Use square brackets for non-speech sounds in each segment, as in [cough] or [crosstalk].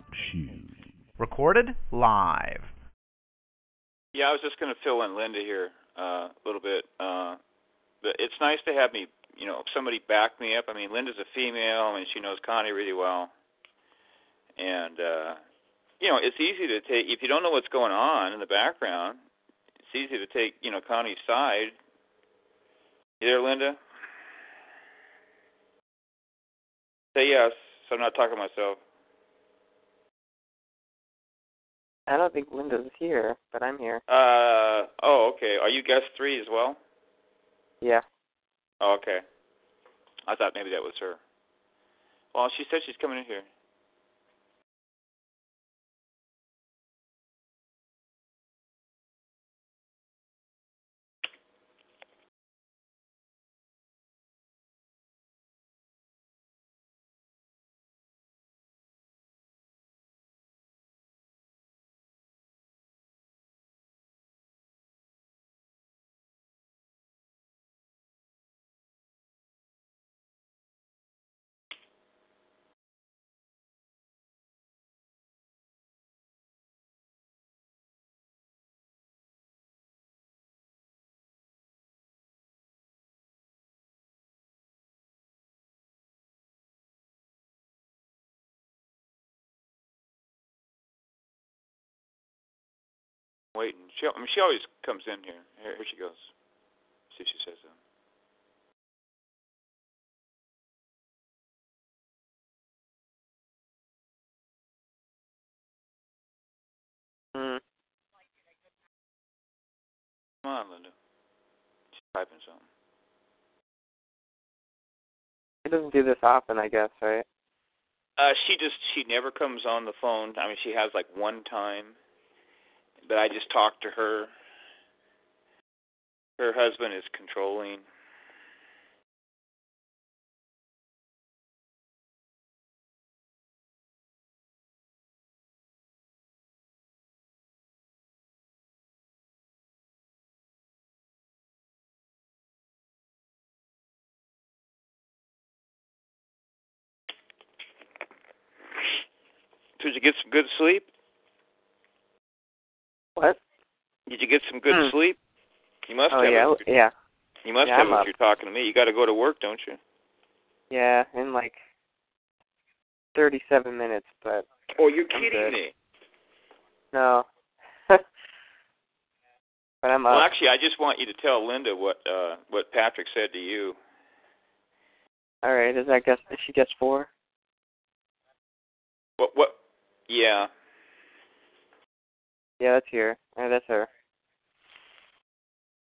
Talk shoes. Recorded live. Yeah, I was just going to fill in Linda here uh, a little bit. Uh, but it's nice to have me, you know, somebody back me up. I mean, Linda's a female, and she knows Connie really well. And uh, you know, it's easy to take if you don't know what's going on in the background. It's easy to take, you know, Connie's side. You there, Linda? Say yes, so I'm not talking to myself. I don't think Linda's here, but I'm here. Uh oh, okay. Are you guest three as well? Yeah. Oh, okay. I thought maybe that was her. Well, she said she's coming in here. Waiting. She, I mean, she always comes in here. Here, here she goes. See if she says something. Hmm. Come on, Linda. She's typing something. She doesn't do this often, I guess, right? Uh, she just she never comes on the phone. I mean, she has like one time, but I just talked to her. Her husband is controlling. Did you get some good sleep? What? Did you get some good Hmm. sleep? You must Oh have. yeah, you're- yeah, You must Yeah, have if you're talking to me. You got to go to work, don't you? yeah. In like thirty-seven minutes, but Oh, you're I'm kidding good. me. no. [laughs] but I'm Well, up. actually, I just want you to tell Linda what uh what Patrick said to you. All right. Is that guess? Is she guess four? What what? Yeah. Yeah, that's here. Yeah, that's her.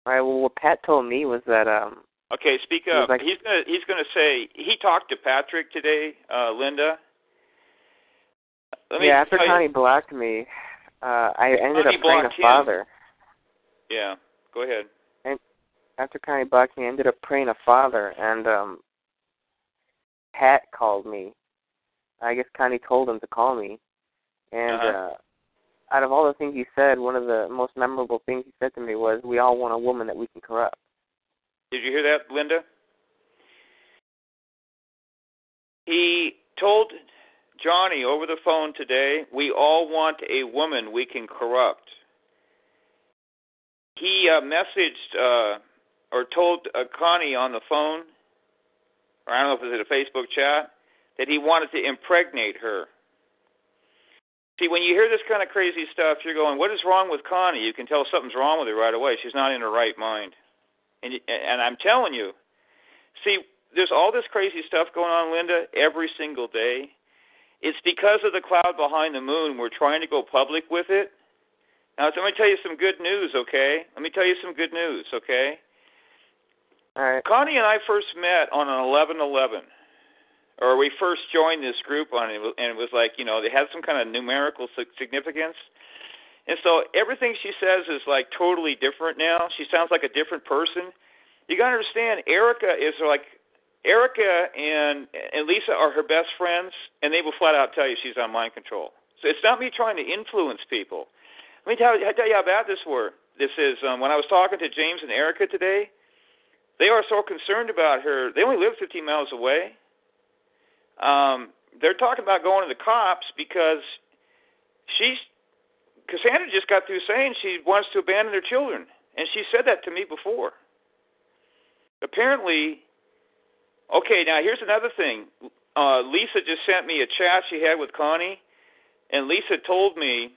All right. Well, what Pat told me was that um. Okay, speak He up. like- he's gonna he's gonna say he talked to Patrick today, uh, Linda. Let me yeah, after tell you- Connie blocked me, uh, I ended Connie up praying a blocked him. father. Yeah, go ahead. And after Connie blocked me, I ended up praying a father, and um, Pat called me. I guess Connie told him to call me, and Uh-huh. uh, out of all the things he said, one of the most memorable things he said to me was, "We all want a woman that we can corrupt." Did you hear that, Linda? He told Johnny over the phone today, we all want a woman we can corrupt. He uh, messaged uh, or told uh, Connie on the phone, or I don't know if it was a Facebook chat, that he wanted to impregnate her. See, when you hear this kind of crazy stuff, you're going, "What is wrong with Connie?" You can tell something's wrong with her right away. She's not in her right mind. And and I'm telling you, see, there's all this crazy stuff going on, Linda, every single day. It's because of the cloud behind the moon. We're trying to go public with it. Now, so let me tell you some good news, okay? Let me tell you some good news, okay? All right. Connie and I first met on an 11/11. Or we first joined this group on it, and it was like you know they had some kind of numerical significance. And so everything she says is like totally different now. She sounds like a different person. You got to understand, Erica is like Erica and and Lisa are her best friends, and they will flat out tell you she's on mind control. So it's not me trying to influence people. Let me tell you, tell you how bad this were. This is um, when I was talking to James and Erica today. They are so concerned about her. They only live 15 miles away. Um, they're talking about going to the cops because she's Cassandra just got through saying she wants to abandon their children, and she said that to me before. Apparently, okay. Now here's another thing. Uh, Lisa just sent me a chat she had with Connie, and Lisa told me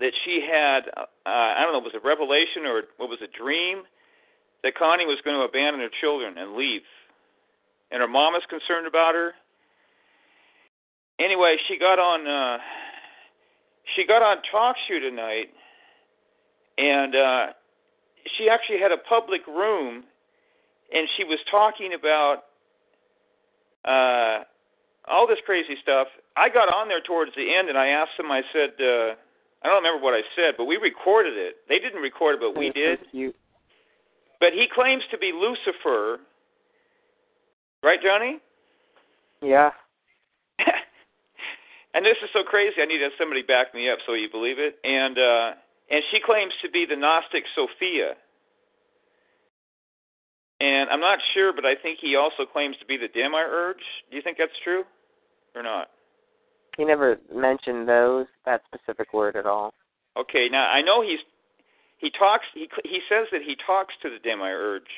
that she had uh, I don't know was a revelation or what was a dream that Connie was going to abandon her children and leave, and her mom is concerned about her anyway, she got on uh she got on talk show tonight and uh she actually had a public room and she was talking about uh all this crazy stuff. I got on there towards the end and I asked them I said uh I don't remember what I said, but we recorded it. They didn't record it, but we did. But he claims to be Lucifer. Right, Johnny? Yeah. And this is so crazy. I need to have somebody back me up so you believe it. And uh, and she claims to be the Gnostic Sophia. And I'm not sure, but I think he also claims to be the Demiurge. Do you think that's true, or not? He never mentioned those that specific word at all. Okay, now I know he's he talks he he says that he talks to the Demiurge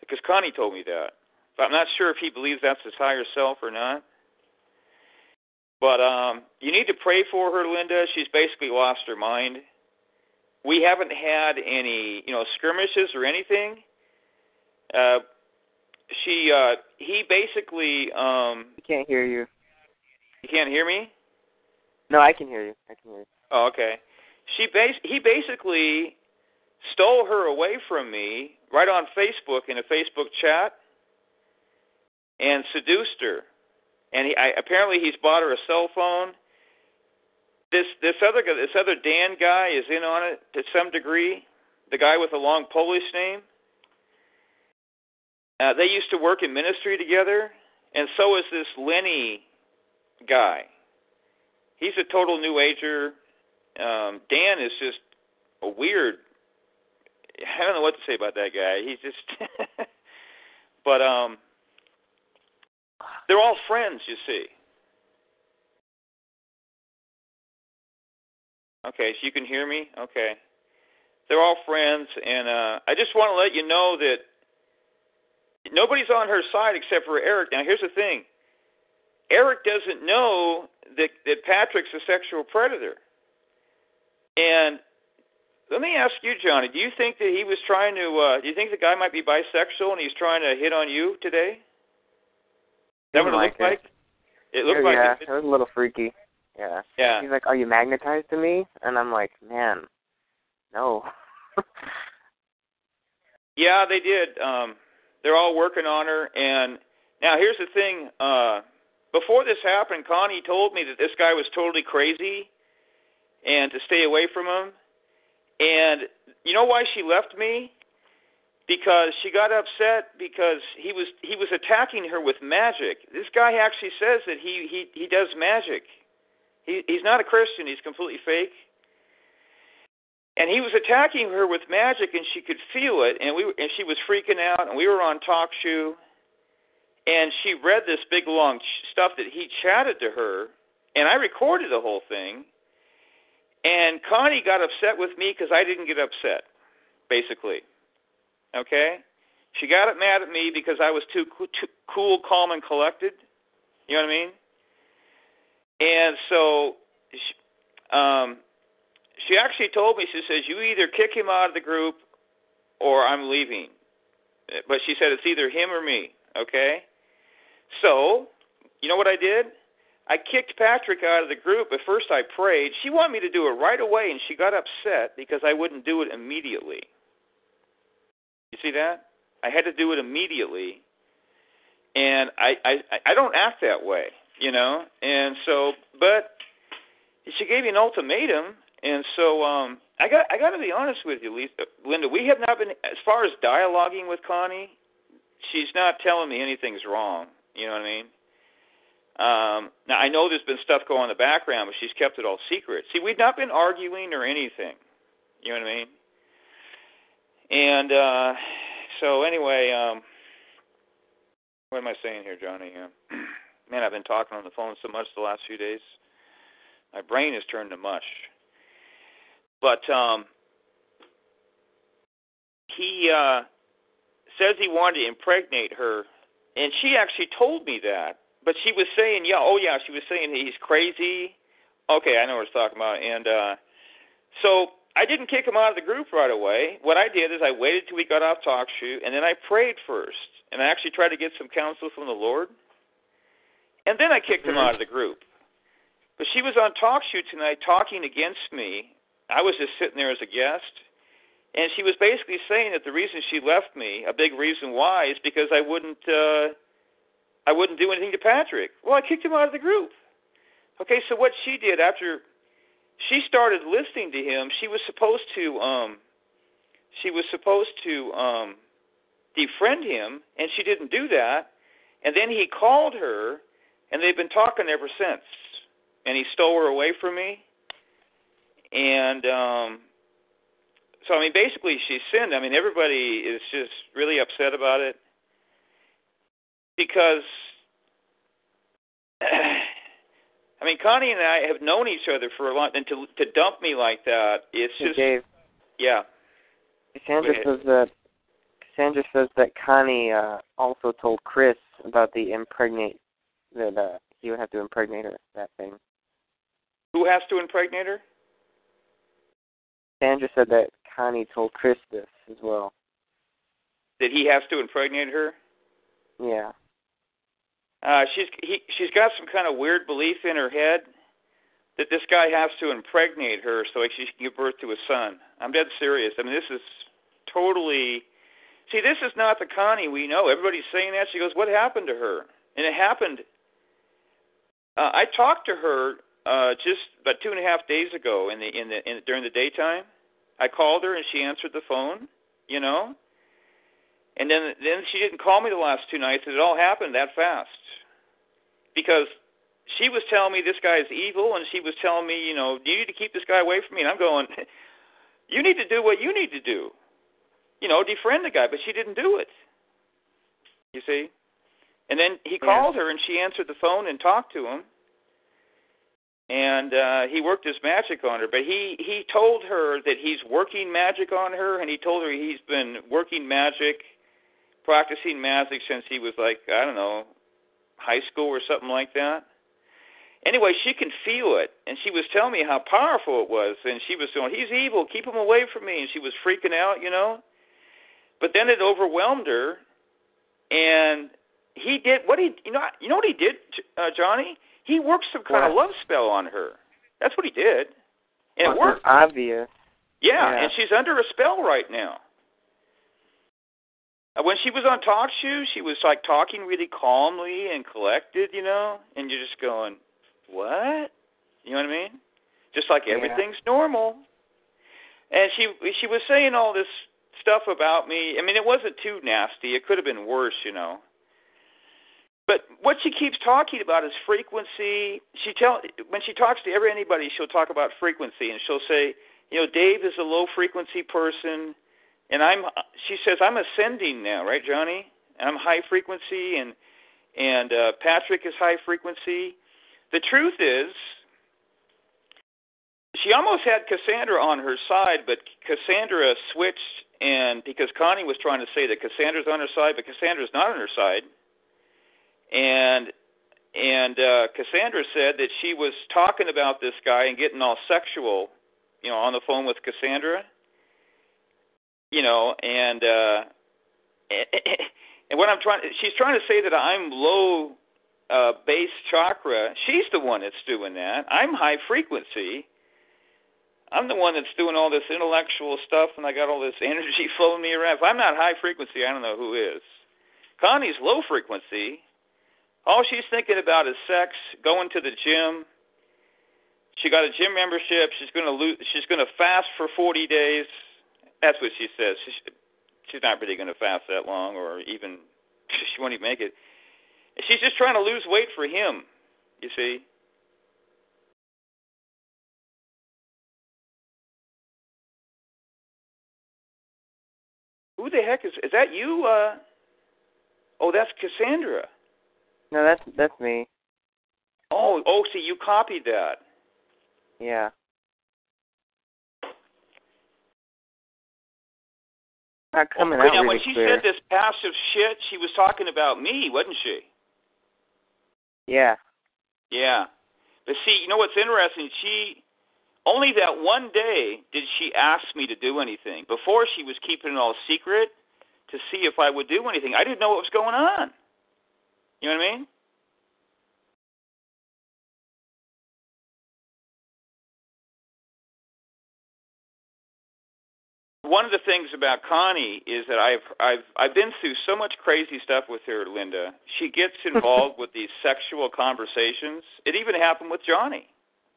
because Connie told me that. But I'm not sure if he believes that's his higher self or not. But um, you need to pray for her, Linda. She's basically lost her mind. We haven't had any, you know, skirmishes or anything. Uh, she, uh, he basically. Um, I can't hear you. You can't hear me? No, I can hear you. I can hear you. Oh, okay. She bas- he basically stole her away from me right on Facebook in a Facebook chat and seduced her and he I, apparently he's bought her a cell phone. This this other guy, this other Dan guy is in on it to some degree. The guy with the long Polish name. Uh, they used to work in ministry together, and so is this Lenny guy. He's a total New Ager. Um, Dan is just a weird. I don't know what to say about that guy. He's just. [laughs] but um, they're all friends, you see. Okay, so you can hear me? Okay. They're all friends, and uh, I just want to let you know that nobody's on her side except for Eric. Now, here's the thing Eric doesn't know that, that Patrick's a sexual predator. And let me ask you, Johnny, do you think that he was trying to, uh, do you think the guy might be bisexual and he's trying to hit on you today? That what it looked like? It looked yeah, like yeah, it. it was a little freaky. Yeah. Yeah. He's like, "Are you magnetized to me?" And I'm like, "Man, no." [laughs] yeah, they did. Um they're all working on her and now here's the thing, uh before this happened, Connie told me that this guy was totally crazy and to stay away from him. And you know why she left me? Because she got upset because he was he was attacking her with magic. This guy actually says that he he he does magic. He he's not a Christian. He's completely fake. And he was attacking her with magic, and she could feel it. And we and she was freaking out. And we were on talk show, and she read this big long stuff that he chatted to her, and I recorded the whole thing. And Connie got upset with me because I didn't get upset, basically. Okay? She got it mad at me because I was too, too cool, calm, and collected. You know what I mean? And so she, um, she actually told me, she says, you either kick him out of the group or I'm leaving. But she said it's either him or me. Okay? So, you know what I did? I kicked Patrick out of the group. At first, I prayed. She wanted me to do it right away, and she got upset because I wouldn't do it immediately. You see that? I had to do it immediately. and I I I don't act that way, you know. And so, but she gave me an ultimatum, and so um I got I got to be honest with you, Lisa, Linda. We have not been as far as dialoguing with Connie. She's not telling me anything's wrong. You know what I mean? Um, now I know there's been stuff going on in the background, but she's kept it all secret. See, we've not been arguing or anything. You know what I mean? And uh, so anyway, um, what am I saying here, Johnny? Uh, [clears throat] man, I've been talking on the phone so much the last few days. My brain has turned to mush. But um, he uh, says he wanted to impregnate her, and she actually told me that. But she was saying, yeah, oh yeah, she was saying he's crazy. Okay, I know what she's talking about. And uh, so I didn't kick him out of the group right away. What I did is I waited till we got off TalkShoe, and then I prayed first, and I actually tried to get some counsel from the Lord, and then I kicked mm-hmm. him out of the group. But she was on TalkShoe tonight talking against me. I was just sitting there as a guest, and she was basically saying that the reason she left me, a big reason why, is because I wouldn't. Uh, I wouldn't do anything to Patrick. Well, I kicked him out of the group. Okay, so what she did after she started listening to him, she was supposed to um she was supposed to um defriend him and she didn't do that. And then he called her and they've been talking ever since. And he stole her away from me. And um so I mean basically she sinned. I mean everybody is just really upset about it because [clears throat] I mean Connie and I have known each other for a long and to to dump me like that it's just Dave. yeah Cassandra says that Cassandra says that Connie uh also told Chris about the impregnate that uh, he would have to impregnate her that thing. Who has to impregnate her? Sandra said that Connie told Chris this as well. That he has to impregnate her? Yeah. Uh, she's he, she's got some kind of weird belief in her head that this guy has to impregnate her so she can give birth to a son. I'm dead serious. I mean, this is totally. See, this is not the Connie we know. Everybody's saying that. She goes, "What happened to her?" And it happened. Uh, I talked to her uh, just about two and a half days ago in the in the in, during the daytime. I called her and she answered the phone. You know, and then then she didn't call me the last two nights. It all happened that fast because she was telling me this guy is evil, and she was telling me, you know, you need to keep this guy away from me. And I'm going, [laughs] you need to do what you need to do, you know, defriend the guy. But she didn't do it. You see, and then he called her, and she answered the phone and talked to him, and uh, he worked his magic on her. But he he told her that he's working magic on her, and he told her he's been working magic, practicing magic since he was like I don't know high school or something like that. Anyway, she can feel it, and she was telling me how powerful it was, and she was saying, "He's evil, keep him away from me," and she was freaking out, you know. But then it overwhelmed her, and he did what he, you know, you know what he did, uh, Johnny? He worked some kind what? of love spell on her. That's what he did, and well, it worked. Obvious. Yeah, yeah, and she's under a spell right now. Uh, when she was on talk show, she was like talking really calmly and collected, you know, and you're just going, "What?" You know what I mean? Just like yeah. everything's normal. And she she was saying all this stuff about me. I mean, it wasn't too nasty. It could have been worse, you know. But what she keeps talking about is frequency. She tell when she talks to every anybody, she'll talk about frequency, and she'll say, you know, Dave is a low frequency person and I'm she says I'm ascending now, right, Johnny? I'm high frequency, and and uh, Patrick is high frequency. The truth is, she almost had Cassandra on her side, but Cassandra switched, and because Connie was trying to say that Cassandra's on her side, but Cassandra's not on her side, and and uh, Cassandra said that she was talking about this guy and getting all sexual, you know, on the phone with Cassandra you know, and uh, [laughs] and what I'm trying, she's trying to say that I'm low uh, base chakra. She's the one that's doing that. I'm high frequency. I'm the one that's doing all this intellectual stuff, and I got all this [laughs] energy flowing me around. If I'm not high frequency, I don't know who is. Connie's low frequency. All she's thinking about is sex, going to the gym. She got a gym membership. She's going to lose. She's going to fast for 40 days. That's what she says. She, she's not really going to fast that long, or even [laughs] she won't even make it. She's just trying to lose weight for him. You see. Who the heck is is that you? Uh Oh, that's Cassandra. No, that's that's me. Oh, oh, see, you copied that. Yeah. Not coming well, out really when she clear. said this passive shit, she was talking about me, wasn't she? Yeah. Yeah. But see, you know what's interesting? She only that one day did she ask me to do anything. Before she was keeping it all secret to see if I would do anything. I didn't know what was going on. You know what I mean? One of the things about Connie is that I've I've I've been through so much crazy stuff with her, Linda. She gets [laughs] involved with these sexual conversations. It even happened with Johnny.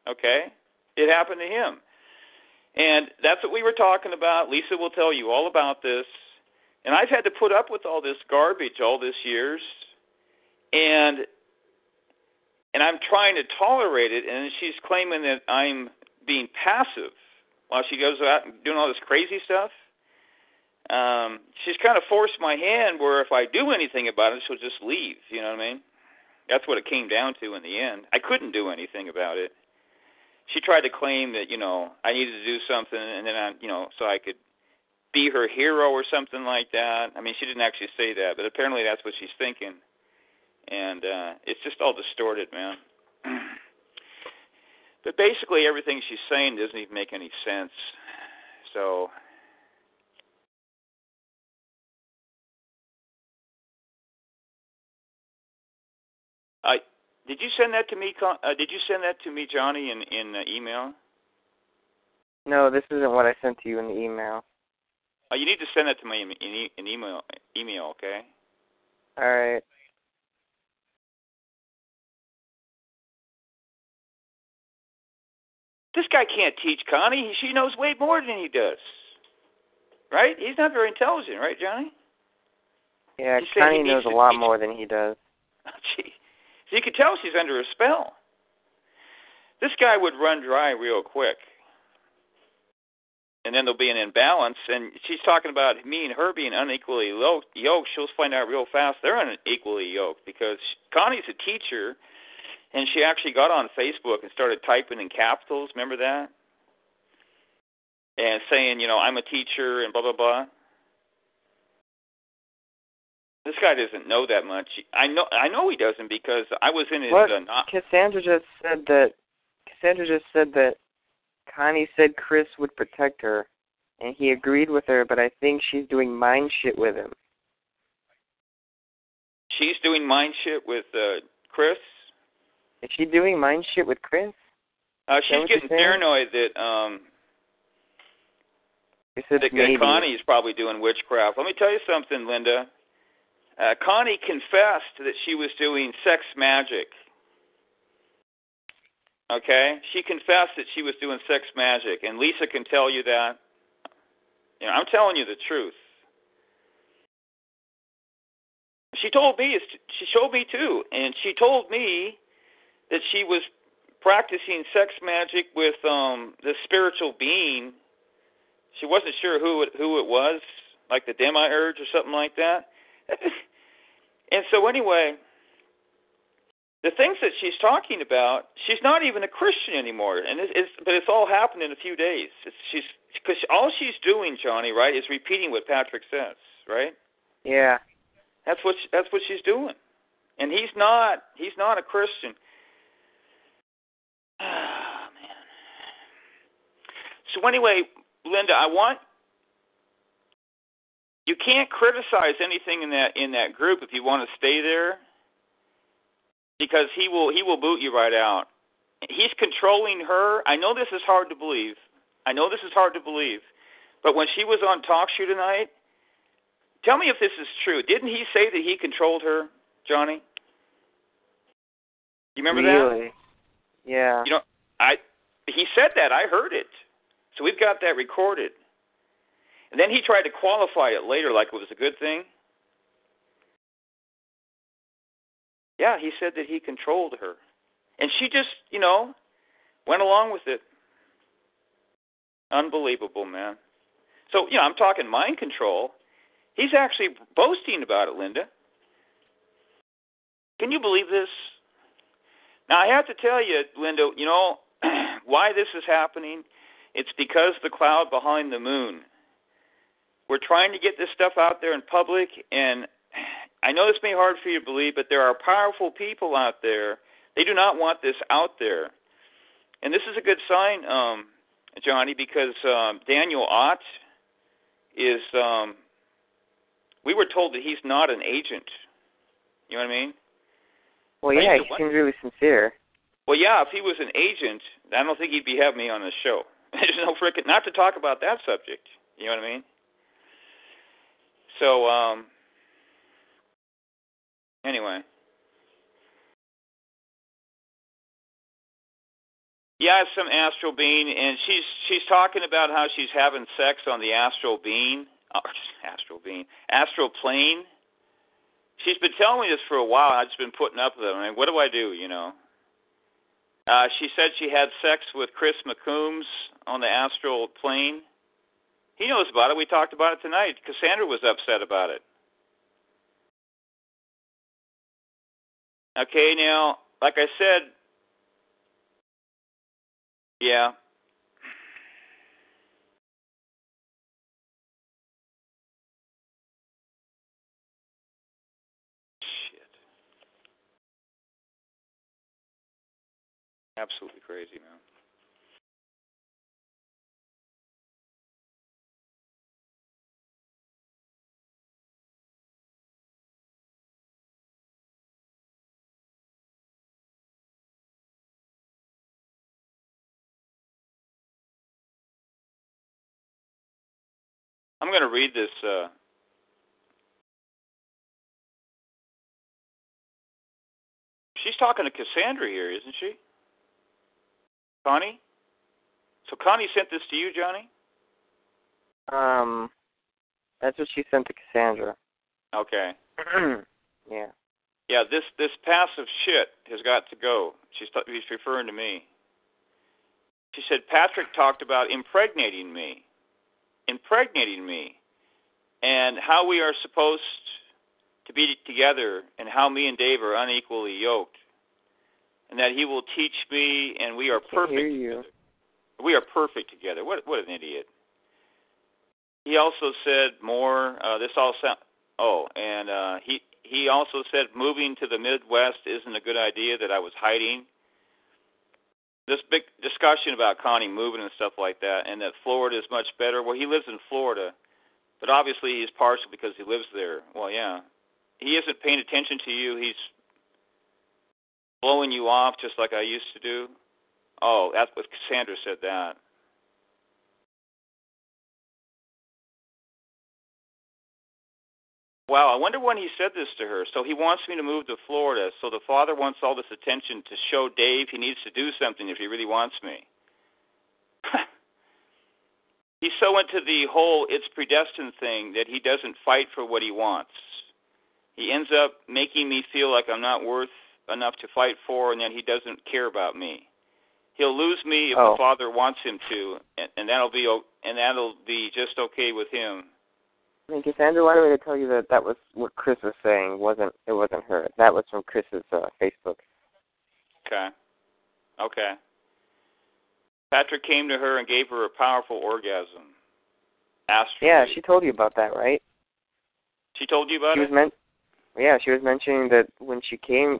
Okay? It happened to him. And that's what we were talking about. Lisa will tell you all about this. And I've had to put up with all this garbage all these years. And and I'm trying to tolerate it and she's claiming that I'm being passive while she goes out and doing all this crazy stuff. Um, she's kind of forced my hand where if I do anything about it, she'll just leave. You know what I mean? That's what it came down to in the end. I couldn't do anything about it. She tried to claim that you know I needed to do something, and then I, you know, so I could be her hero or something like that. I mean, she didn't actually say that, but apparently that's what she's thinking. And uh it's just all distorted, man. But basically everything she's saying doesn't even make any sense. So I did you send that to me? Uh, did you send that to me, Johnny, in in uh, email? No, this isn't what I sent to you in the email. Uh, you need to send that to me in, in, in email. Email, okay? All right. This guy can't teach Connie. She knows way more than he does. Right? He's not very intelligent, right, Johnny? Yeah, He said he Connie knows a lot teach- more than he does. [laughs] Oh, gee. So you could tell she's under a spell. This guy would run dry real quick. And then there'll be an imbalance. And she's talking about me and her being unequally yoked. She'll find out real fast they're unequally yoked because Connie's a teacher, and she actually got on Facebook and started typing in capitals. Remember that? And saying, you know, I'm a teacher and blah blah blah. This guy doesn't know that much. I know. I know he doesn't because I was in his. What? Uh, not, Cassandra just said that. Cassandra just said that Connie said Chris would protect her, and he agreed with her. But I think she's doing mind shit with him. she's doing mind shit with uh, Chris. Is she doing mind shit with Chris? Uh, she's getting paranoid that um that maybe. Connie's probably doing witchcraft. Let me tell you something, Linda. Uh, Connie confessed that she was doing sex magic. Okay, she confessed that she was doing sex magic, and Lisa can tell you that. You know, I'm telling you the truth. She told me. She showed me too, and she told me that she was practicing sex magic with um this spiritual being. She wasn't sure who it who it was, like the demiurge or something like that. [laughs] and so anyway, the things that she's talking about, she's not even a Christian anymore, and it's, it's but it's all happened in a few days. It's, she's because all she's doing, Johnny, right, is repeating what Patrick says, right? Yeah. That's what she, that's what she's doing, and he's not he's not a Christian. Ah, man. So anyway, Linda, I want you can't criticize anything in that in that group if you want to stay there because he will he will boot you right out. He's controlling her. I know this is hard to believe. I know this is hard to believe. But when she was on talk show tonight, Tell me if this is true. Didn't he say that he controlled her, Johnny? You remember really? that? Yeah. You know, I he said that. I heard it. So we've got that recorded. And then he tried to qualify it later like it was a good thing. Yeah, he said that he controlled her. And she just, you know, went along with it. Unbelievable, man. So, you know, I'm talking mind control. He's actually boasting about it, Linda. Can you believe this? Now, I have to tell you, Linda, you know, [clears throat] why this is happening? It's because the cloud behind the moon. We're trying to get this stuff out there in public, and I know this may be hard for you to believe, but there are powerful people out there. They do not want this out there. And this is a good sign, um, Johnny, because um, Daniel Ott is. Um, we were told that he's not an agent. You know what I mean? Well, yeah, he seems really sincere. Well, yeah, if he was an agent, I don't think he'd be having me on this show. [laughs] There's no frickin' not to talk about that subject. You know what I mean? So, um, anyway. Yeah, some astral being, and she's she's talking about how she's having sex on the astral being, [laughs] astral being, astral plane. She's been telling me this for a while. I've just been putting up with it. I mean, what do I do? You know. Uh, she said she had sex with Chris McCombs on the astral plane. He knows about it. We talked about it tonight. Cassandra was upset about it. Okay, now, like I said, yeah. Absolutely crazy, man. I'm going to read this. Uh, she's talking to Cassandra here, isn't she? Connie? So Connie sent this to you, Johnny? Um, that's what she sent to Cassandra. Okay. [clears throat] yeah. Yeah, this this passive shit has got to go. She's he's referring to me. She said Patrick talked about impregnating me, impregnating me, and how we are supposed to be together, and how me and Dave are unequally yoked, and that he will teach me, and we are perfect together. We are perfect together. What what an idiot. He also said more. Uh, this all sound. Oh, and uh, he he also said moving to the Midwest isn't a good idea. That I was hiding. This big discussion about Connie moving and stuff like that, and that Florida is much better. Well, he lives in Florida, but obviously he's partial because he lives there. Well, yeah, he isn't paying attention to you. He's blowing you off just like I used to do. Oh, that's what Cassandra said that. Wow, I wonder when he said this to her. So he wants me to move to Florida. So the father wants all this attention to show Dave he needs to do something if he really wants me. [laughs] He's so into the whole it's predestined thing that he doesn't fight for what he wants. He ends up making me feel like I'm not worth enough to fight for, and then he doesn't care about me. He'll lose me if Oh. the father wants him to, and, and that'll be and that'll be just okay with him. I mean, Cassandra wanted me to tell you that that was what Chris was saying. wasn't It wasn't her. That was from Chris's uh, Facebook. Okay. Okay. Patrick came to her and gave her a powerful orgasm. Astrally. Yeah, she told you about that, right? She told you about she it? was men- Yeah, she was mentioning that when she came,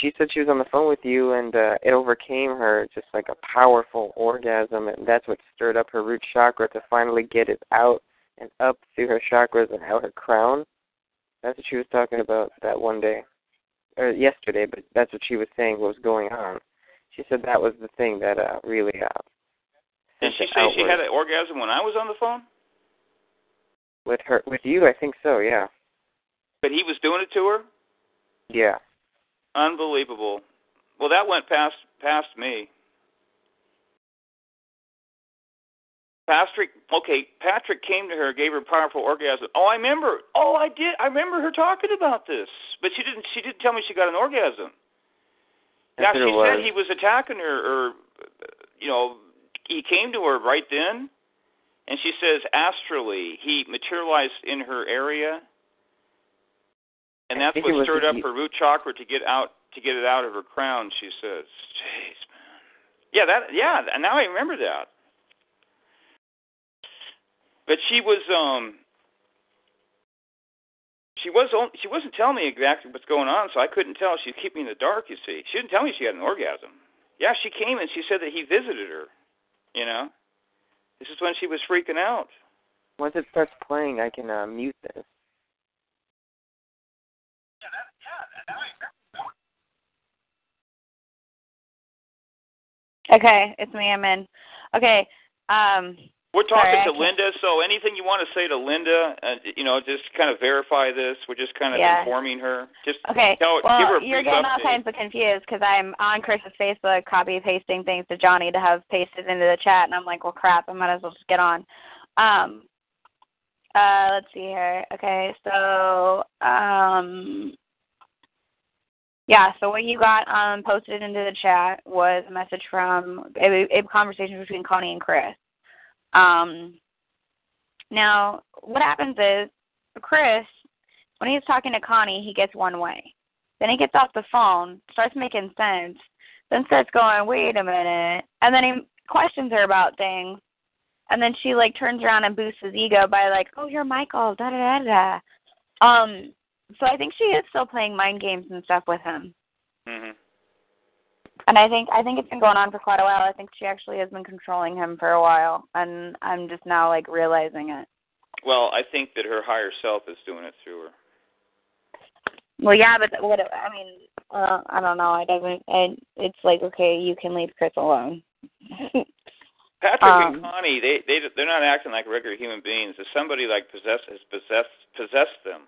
she said she was on the phone with you, and uh, it overcame her just like a powerful orgasm, and that's what stirred up her root chakra to finally get it out and up through her chakras and out her crown. That's what she was talking about that one day, or yesterday. But that's what she was saying was going on. She said that was the thing that uh, really uh, Did she say she had an orgasm when I was on the phone? With her, with you, I think so. Yeah. But he was doing it to her. Yeah. Unbelievable. Well, that went past past me. Patrick, okay, Patrick came to her, gave her a powerful orgasm. Oh, I remember. Oh, I did. I remember her talking about this, but she didn't. She didn't tell me she got an orgasm. Now she was. said he was attacking her, or you know, he came to her right then, and she says astrally he materialized in her area, and that's what stirred up her root chakra to get out to get it out of her crown. She says, "Jeez, man." Yeah, that. Yeah, and now I remember that. But she was um she was she wasn't telling me exactly what's going on, so I couldn't tell. She'd keep me in the dark, you see. She didn't tell me she had an orgasm. Yeah, she came and she said that he visited her. You know, this is when she was freaking out. Once it starts playing, I can uh, mute this. Okay, it's me. I'm in. Okay. Um. We're talking Sorry, to Linda, so anything you want to say to Linda, uh, you know, just kind of verify this. We're just kind of Yeah. informing her. Just Okay. tell, well, give her a you're getting all kinds of confused because I'm on Chris's Facebook, copy pasting things to Johnny to have pasted into the chat, and I'm like, well, crap, I might as well just get on. Um. Uh. Let's see here. Okay. So. Um. Yeah, so what you got um, posted into the chat was a message from a, a conversation between Connie and Chris. Um, now, what happens is Chris, when he's talking to Connie, he gets one way. Then he gets off the phone, starts making sense, then starts going, "Wait a minute," and then he questions her about things, and then she like turns around and boosts his ego by like, "Oh, you're Michael," da da da da. Um, so I think she is still playing mind games and stuff with him. hmm And I think I think it's been going on for quite a while. I think she actually has been controlling him for a while, and I'm just now like realizing it. Well, I think that her higher self is doing it through her. Well, yeah, but what I mean, uh, I don't know. It doesn't. And it's like okay, you can leave Chris alone. [laughs] Patrick Um, and Connie, they they they're not acting like regular human beings. If somebody like possess has possessed possessed them,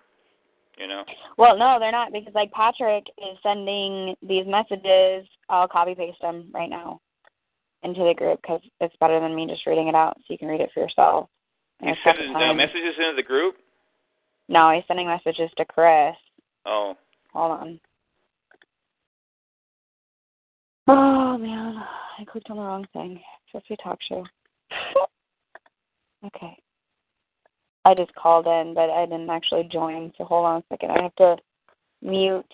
you know. well, no, they're not because like Patrick is sending these messages. I'll copy paste them right now into the group because it's better than me just reading it out, so you can read it for yourself. He's it's got the sending uh, messages into the group. No, he's sending messages to Chris. Oh, Hold on. Oh man, I clicked on the wrong thing. It's supposed to be talk show. [laughs] okay. I just called in, but I didn't actually join. So hold on a second. I have to mute.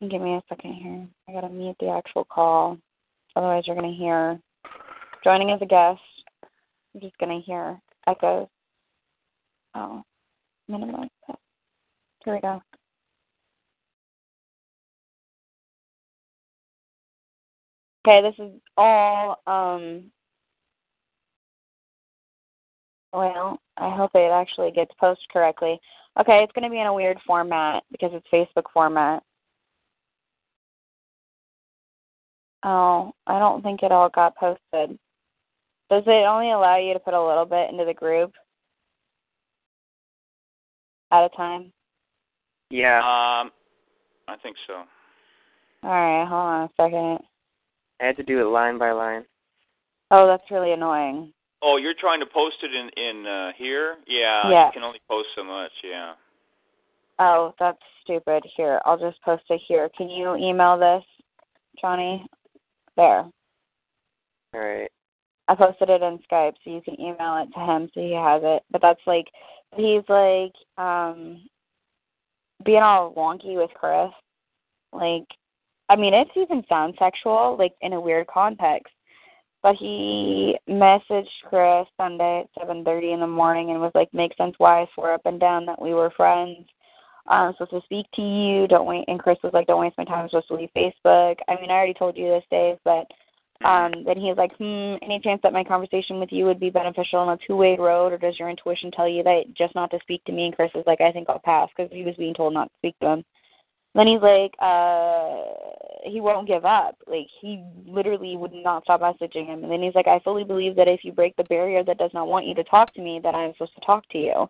Give me a second here. I gotta mute the actual call. Otherwise, you're gonna hear joining as a guest. You're just gonna hear echoes. Oh, minimize that. Here we go. Okay, this is all um well, I hope it actually gets posted correctly. Okay, it's going to be in a weird format because it's Facebook format. Oh, I don't think it all got posted. Does it only allow you to put a little bit into the group at a time? Yeah. um, I think so. All right, hold on a second. I had to do it line by line. Oh, that's really annoying. Oh, you're trying to post it in in uh, here? Yeah, Yeah. You can only post so much. Yeah. Oh, that's stupid. Here, I'll just post it here. Can you email this, Johnny? There. All right. I posted it in Skype, so you can email it to him so he has it. But that's like he's like um being all wonky with Chris. Like I mean it even sounds sexual, like in a weird context. But he messaged Chris Sunday at seven thirty in the morning and was like, Makes sense why I swore up and down that we were friends. I'm supposed to speak to you, don't wait and Chris was like, Don't waste my time, I'm supposed to leave Facebook. I mean I already told you this Dave, but um, then he's like, hmm, any chance that my conversation with you would be beneficial on a two-way road, or does your intuition tell you that just not to speak to me? And Chris is like, I think I'll pass because he was being told not to speak to him. Then he's like, uh, he won't give up. Like he literally would not stop messaging him. And then he's like, I fully believe that if you break the barrier that does not want you to talk to me, that I'm supposed to talk to you.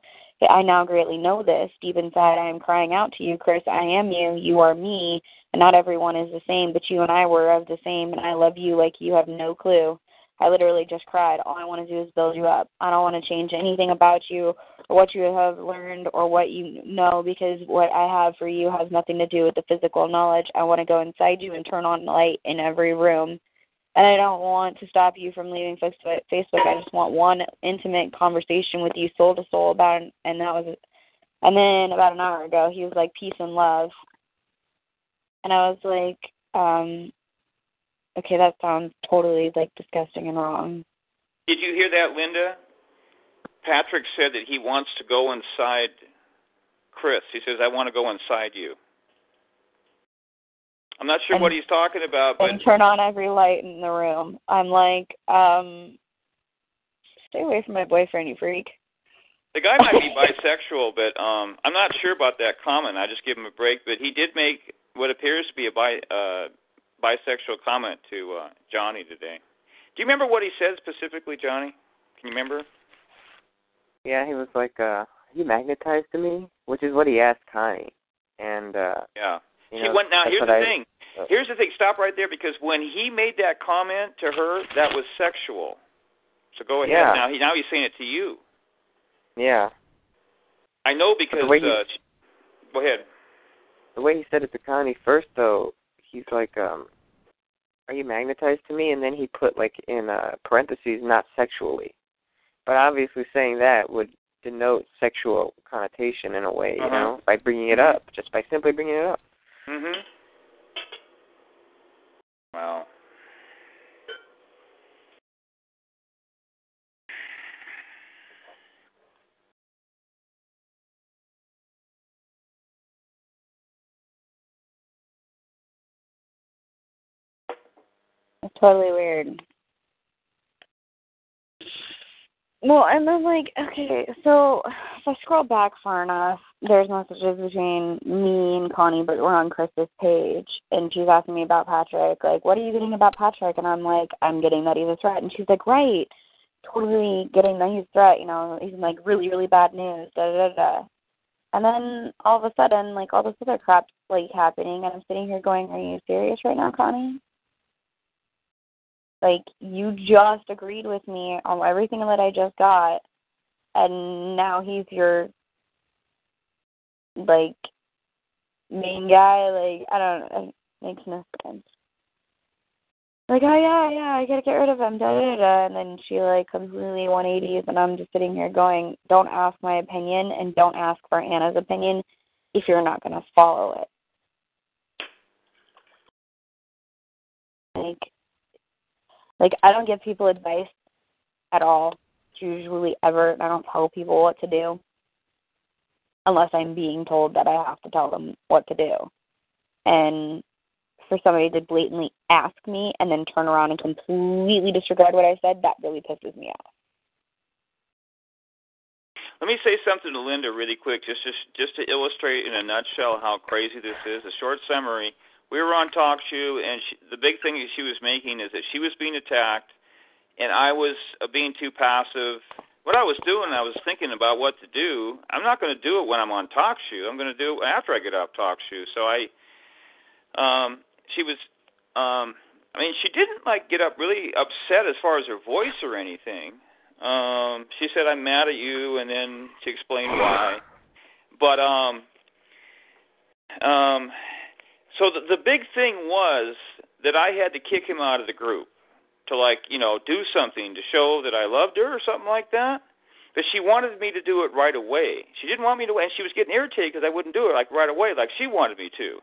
I now greatly know this. Deep inside, I am crying out to you, Chris. I am you. You are me. And not everyone is the same, but you and I were of the same, and I love you like you have no clue. I literally just cried. All I want to do is build you up. I don't want to change anything about you or what you have learned or what you know because what I have for you has nothing to do with the physical knowledge. I want to go inside you and turn on light in every room. And I don't want to stop you from leaving Facebook. I just want one intimate conversation with you, soul to soul, about it. And that was, and then about an hour ago, he was like, "Peace and love," and I was like, um, Okay, that sounds totally like disgusting and wrong. Did you hear that, Linda? Patrick said that he wants to go inside Chris. He says, "I want to go inside you." I'm not sure and, what he's talking about, but and turn on every light in the room. I'm like, um, stay away from my boyfriend, you freak. The guy might be bisexual, but um I'm not sure about that comment. I just give him a break, but he did make what appears to be a bi uh bisexual comment to uh, Johnny today. Do you remember what he said specifically, Johnny? Can you remember? Yeah, he was like, uh, "You magnetized to me," which is what he asked Connie. And uh yeah, you know, when, now here's the I, thing. Uh, here's the thing. Stop right there because when he made that comment to her, that was sexual. So go ahead. Yeah. Now he now he's saying it to you. Yeah. I know because the way he, uh, go ahead. The way he said it to Connie first, though, he's like, um, "Are you magnetized to me?" And then he put like in uh, parentheses, "not sexually." But obviously, saying that would denote sexual connotation in a way, Uh-huh. you know, by bringing it up, just by simply bringing it up. Mhm. Wow. Totally weird. Well, and then like, okay, so if I scroll back far enough, there's messages between me and Connie, but we're on Chris's page, and she's asking me about Patrick. Like, what are you getting about Patrick? And I'm like, I'm getting that he's a threat. And she's like, right, totally getting that he's a threat. You know, he's like really, really bad news. Da da da. da. And then all of a sudden, like all this other crap's like happening, and I'm sitting here going, Are you serious right now, Connie? Like you just agreed with me on everything that I just got, and now he's your like main guy. Like I don't know, it makes no sense. Like oh yeah yeah I gotta get rid of him da da da, and then she like completely 180s, and I'm just sitting here going, don't ask my opinion and don't ask for Anna's opinion if you're not gonna follow it. Like like I don't give people advice at all, usually ever. I don't tell people what to do unless I'm being told that I have to tell them what to do. And for somebody to blatantly ask me and then turn around and completely disregard what I said, that really pisses me off. Let me say something to Linda really quick, just just just to illustrate in a nutshell how crazy this is. A short summary: We were on talk show, and she, the big thing that she was making is that she was being attacked, and I was uh, being too passive. What I was doing, I was thinking about what to do. I'm not going to do it when I'm on talk show. I'm going to do it after I get off talk show. So I, um, she was, um, I mean, she didn't like get up really upset as far as her voice or anything. Um, she said, "I'm mad at you," and then she explained why. But um, um, so the the big thing was that I had to kick him out of the group to like you know do something to show that I loved her or something like that. But she wanted me to do it right away. She didn't want me to, and she was getting irritated because I wouldn't do it like right away, like she wanted me to.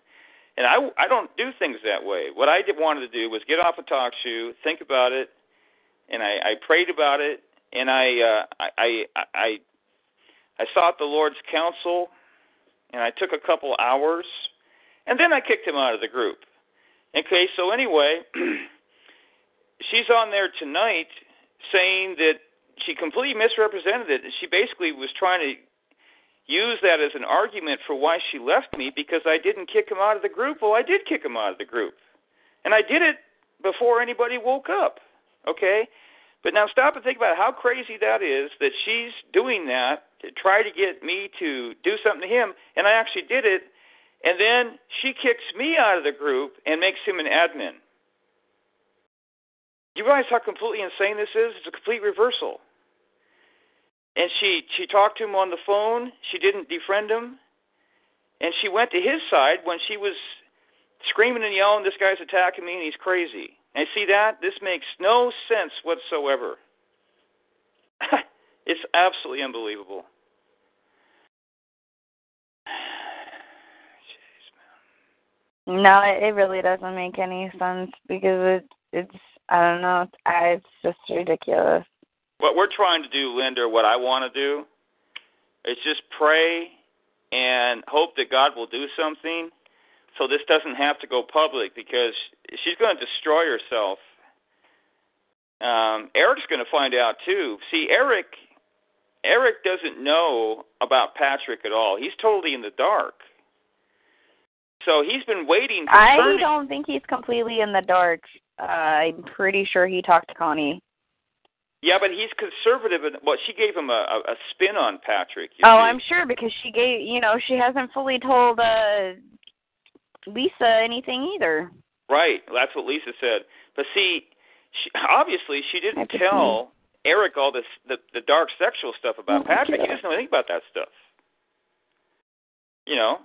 And I I don't do things that way. What I did, wanted to do was get off a talk show, think about it, and I, I prayed about it, and I uh, I I I I sought the Lord's counsel, and I took a couple hours, and then I kicked him out of the group. Okay, so anyway, [clears throat] she's on there tonight saying that she completely misrepresented it. She basically was trying to use that as an argument for why she left me because I didn't kick him out of the group. Well, I did kick him out of the group, and I did it before anybody woke up. Okay, But now stop and think about how crazy that is that she's doing that to try to get me to do something to him, and I actually did it, and then she kicks me out of the group and makes him an admin. You realize how completely insane this is? It's a complete reversal. And she she talked to him on the phone. She didn't defriend him, and she went to his side when she was screaming and yelling, "This guy's attacking me and he's crazy." And see that? This makes no sense whatsoever. [laughs] it's absolutely unbelievable. Jeez, no, it really doesn't make any sense because it it's I don't know it's it's just ridiculous. What we're trying to do, Linda, what I want to do, is just pray and hope that God will do something so this doesn't have to go public because she's going to destroy herself. Um, Eric's going to find out too. See, Eric, Eric doesn't know about Patrick at all. He's totally in the dark. So he's been waiting. I don't think he's completely in the dark. Uh, I'm pretty sure he talked to Connie. Yeah, but he's conservative. And, well, she gave him a, a, a spin on Patrick. oh, see. I'm sure because she gave, you know, she hasn't fully told uh Lisa anything either. Right, that's what Lisa said. But see, she, obviously she didn't tell Eric all this the the dark sexual stuff about Oh, Patrick. He doesn't know anything about that stuff. You know.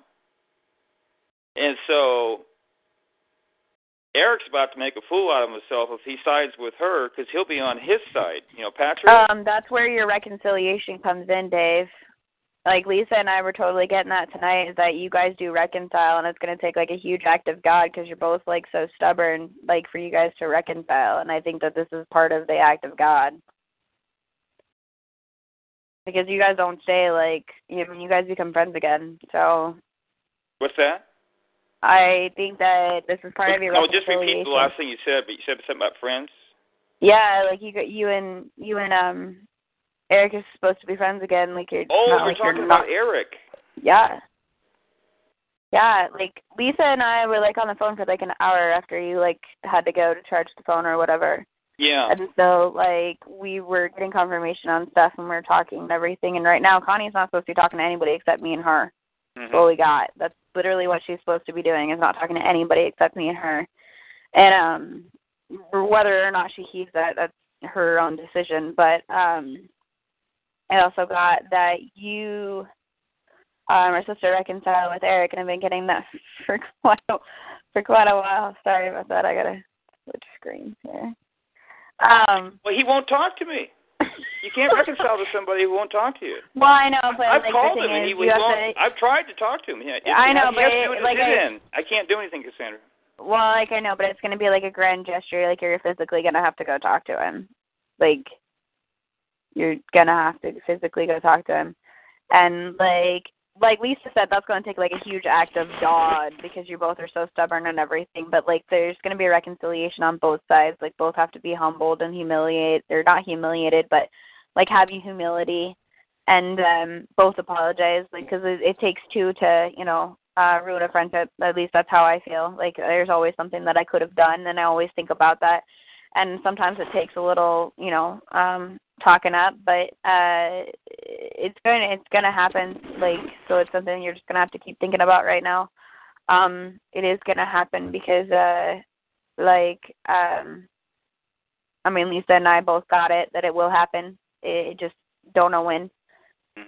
And so Eric's about to make a fool out of himself if he sides with her because he'll be on his side. You know, Patrick. Um, that's where your reconciliation comes in, Dave. Like Lisa and I were totally getting that tonight is that you guys do reconcile, and it's going to take like a huge act of God because you're both like so stubborn, like for you guys to reconcile. And I think that this is part of the act of God because you guys don't stay like you know, you guys become friends again. So What's that? I think that this is part of your no, just repeat the last thing you said. But you said something about friends. Yeah, like you you and you and um Eric is supposed to be friends again. Like you're Oh, not we're like talking not, about Eric. Yeah. Yeah, like Lisa and I were like on the phone for like an hour after you like had to go to charge the phone or whatever. Yeah. And so like we were getting confirmation on stuff and we were talking and everything and right now Connie's not supposed to be talking to anybody except me and her. Mhm. What we got. That's literally what she's supposed to be doing is not talking to anybody except me and her. And um whether or not she heeds that that's her own decision. But um I also got that you um are supposed to reconcile with Eric and I've been getting that [laughs] for quite a, for quite a while. Sorry about that. I gotta switch screens here. Um Well, he won't talk to me. You can't reconcile to somebody who won't talk to you. well I know but I've like called him and he, he won't. to I've tried to talk to him. He, I know, but it- like I- I can't do anything, Cassandra. Well, like I know, but it's gonna be like a grand gesture. Like you're physically gonna have to go talk to him. Like you're gonna have to physically go talk to him, and like like Lisa said, that's gonna take like a huge act of God because you both are so stubborn and everything. But like there's gonna be a reconciliation on both sides. Like both have to be humbled and humiliated. They're not humiliated, but like have you humility and um both apologize like because it, it takes two to you know uh ruin a friendship at least that's how i feel like there's always something that i could have done and i always think about that and sometimes it takes a little you know um talking up but uh it's going to it's going to happen like so it's something you're just going to have to keep thinking about right now. Um it is going to happen because uh like um i mean lisa and i both got it that it will happen. It, it just don't know when.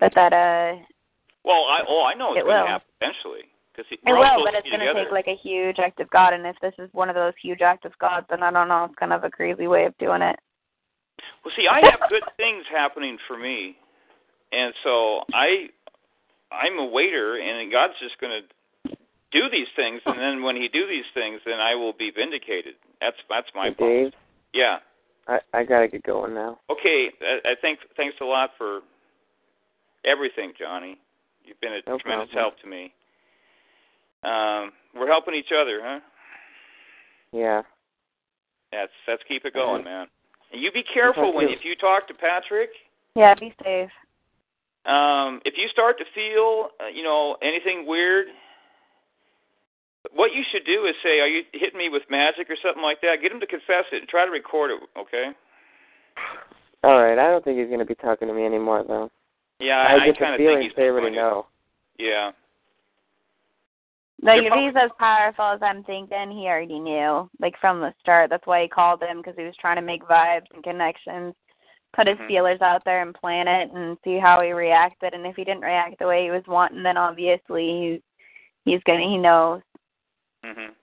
But that uh Well, I oh I know it's It going to happen eventually because it will but it's going to take like a huge act of god and if this is one of those huge acts of god then i don't know it's kind of a crazy way of doing it Well, see, I have good [laughs] things happening for me, and so I, I'm a waiter, and God's just going to do these things, and then when He do these things, then I will be vindicated. That's that's my Hey, promise. Dave, Yeah. I I gotta get going now. Okay. I, I think thanks a lot for everything, Johnny. You've been a No tremendous problem. help to me. Um, we're helping each other, huh? Yeah. That's let's keep it going, man. And you be careful when if you talk to Patrick. yeah be safe Um, if you start to feel, uh, you know, anything weird, what you should do is say, "Are you hitting me with magic or something like that?" Get him to confess it and try to record it. Okay? All right, I don't think he's going to be talking to me anymore, though. Yeah, I, I, get kind the of feeling think he's they already know. Yeah. Like if he's as powerful as I'm thinking, he already knew. Like from the start, that's why he called him because he was trying to make vibes and connections, put his Mhm. feelers out there and plan it and see how he reacted. And if he didn't react the way he was wanting, then obviously he's he's gonna he knows. Mhm.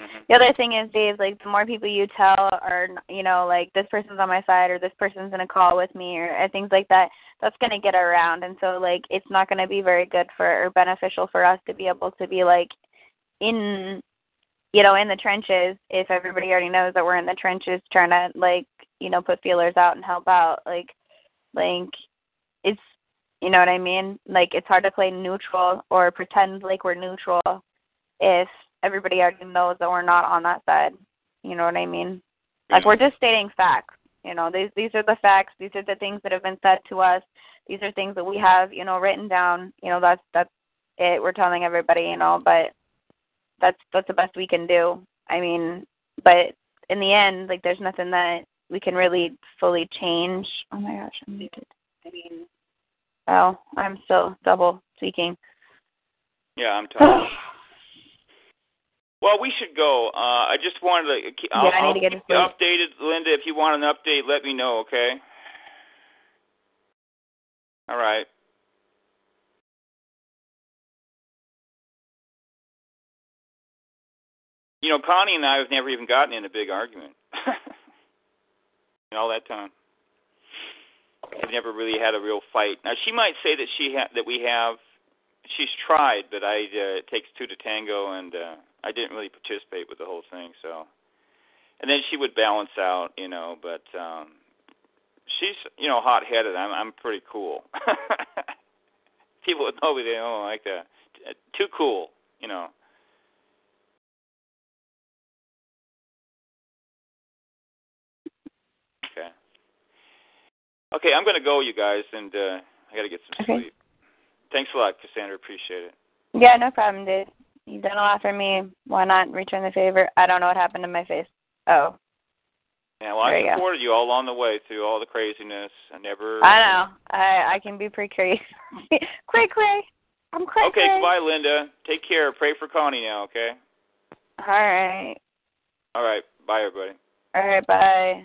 Mhm. The other thing is, Dave, like the more people you tell, or you know, like this person's on my side, or this person's gonna call with me, or, things like that, that's gonna get around, and so like it's not gonna be very good for or beneficial for us to be able to be like in, you know, in the trenches if everybody already knows that we're in the trenches trying to like you know put feelers out and help out, like, like it's you know what I mean? Like it's hard to play neutral or pretend like we're neutral if everybody already knows that we're not on that side. You know what I mean? Like we're just stating facts. You know, these these are the facts. These are the things that have been said to us. These are things that we have, you know, written down. You know, that's that's it. We're telling everybody, you know, but that's that's the best we can do. I mean, but in the end, like there's nothing that we can really fully change. Oh my gosh, I'm muted. I mean, oh, I'm still double speaking. Yeah, I'm tired. [sighs] [laughs] Well, we should go. Uh, I just wanted to. I'll, Yeah, I need I'll to get keep to you updated, Linda. If you want an update, let me know. Okay. All right. You know, Connie and I have never even gotten in a big argument [laughs] in all that time. We've never really had a real fight. Now she might say that she ha- that we have. She's tried, but I uh, it takes two to tango, and uh, I didn't really participate with the whole thing. So, and then she would balance out, you know. But um, she's you know hot headed. I'm I'm pretty cool. [laughs] People would know me. They don't like that. Too cool, you know. Okay. Okay, I'm going to go, you guys, and uh, I got to get some Okay. sleep. Thanks a lot, Cassandra. Appreciate it. Yeah, no problem, dude. You've done a lot for me. Why not return the favor? I don't know what happened to my face. Oh, Yeah, well, There I you go. supported you all along the way through all the craziness. I never. I know. I I can be pretty crazy. [laughs] cray cray. I'm cray Okay, cray. goodbye, Linda. Take care. Pray for Connie now, okay? All right. All right. Bye, everybody. All right. Bye.